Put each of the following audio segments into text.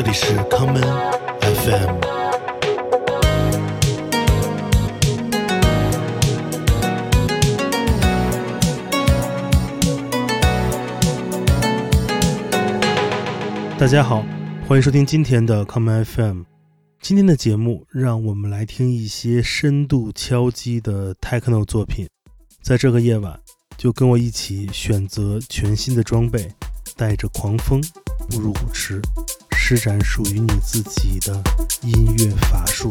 这里是康门 FM。大家好，欢迎收听今天的康门 FM。今天的节目，让我们来听一些深度敲击的 techno 作品。在这个夜晚，就跟我一起选择全新的装备，带着狂风步入舞池，施展属于你自己的音乐法术。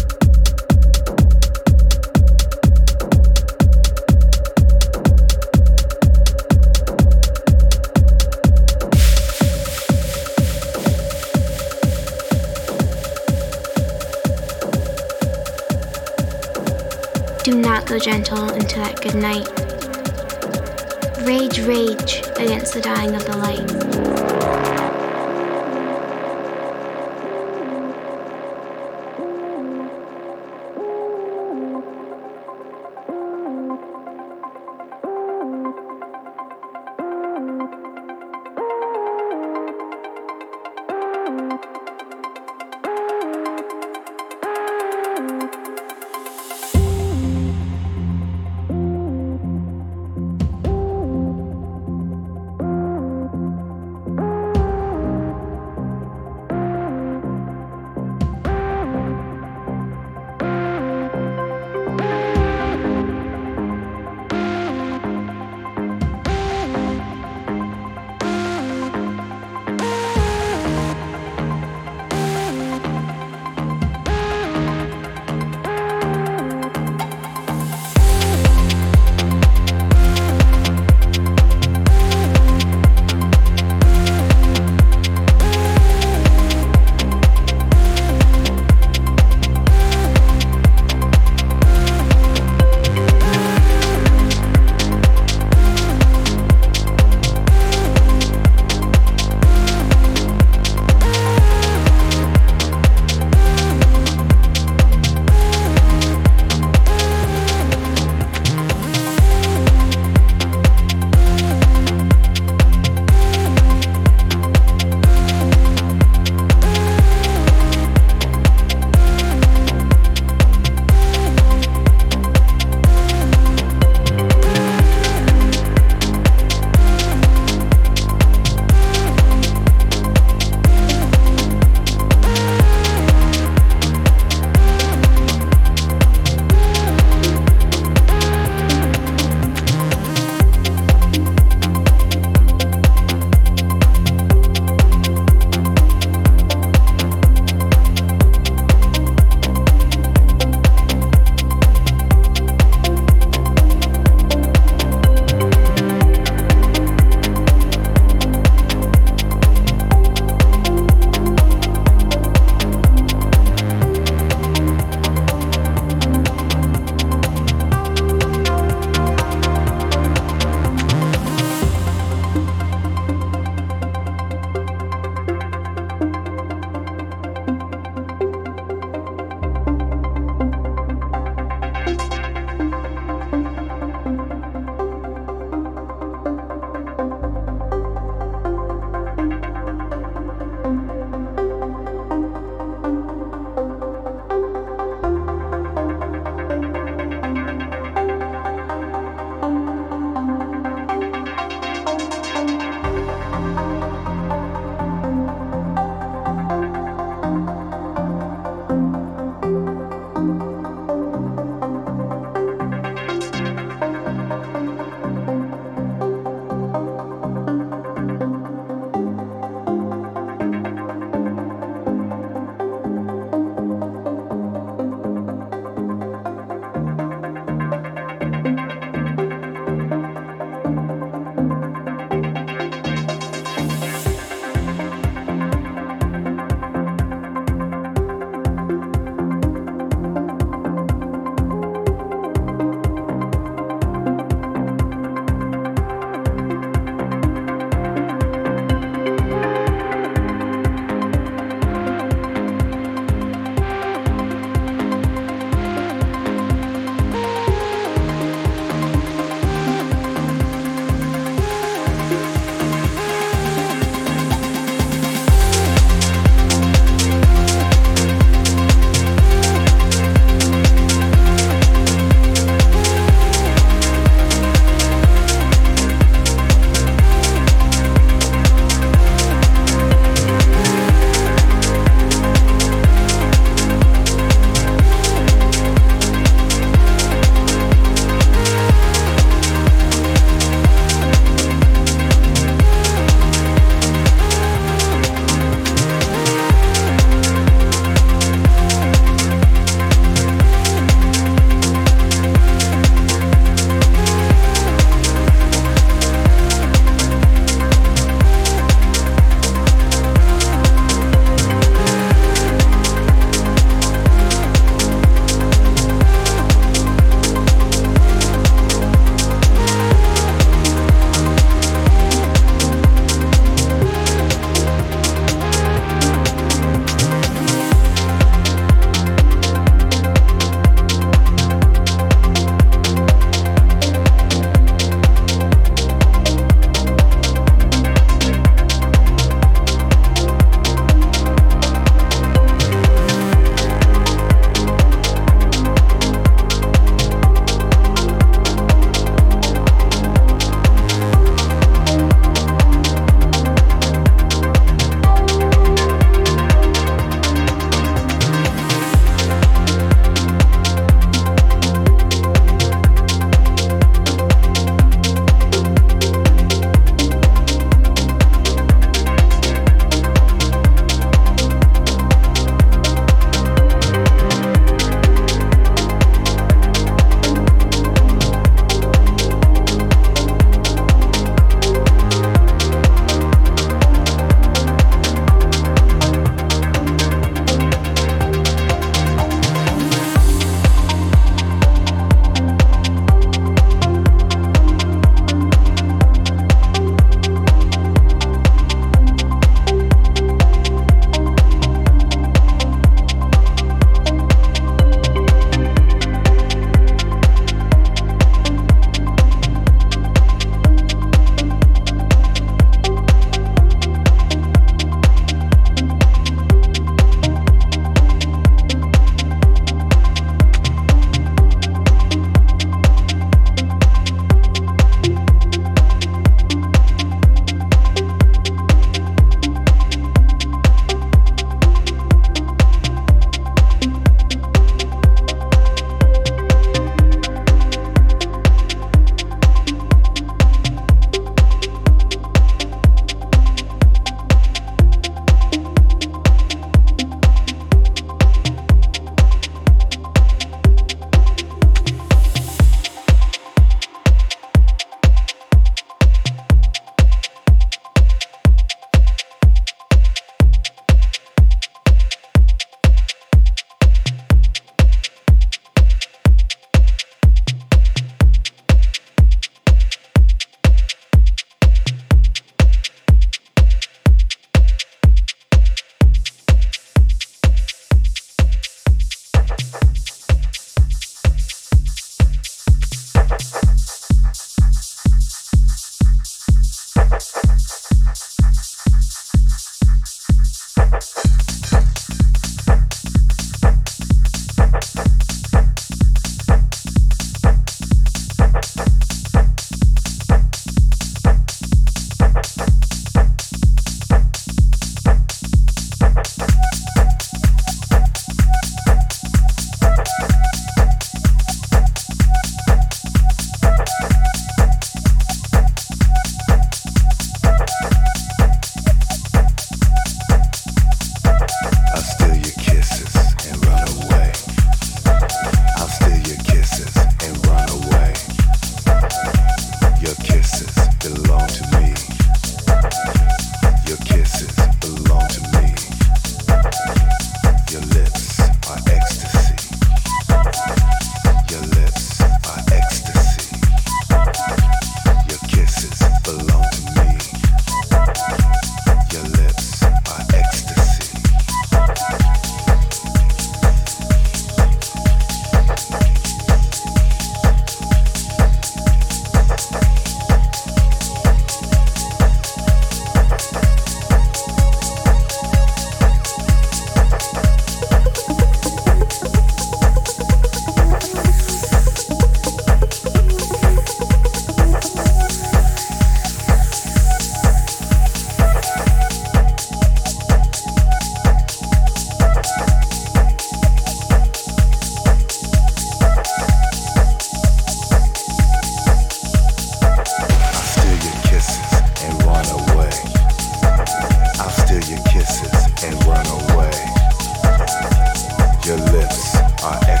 are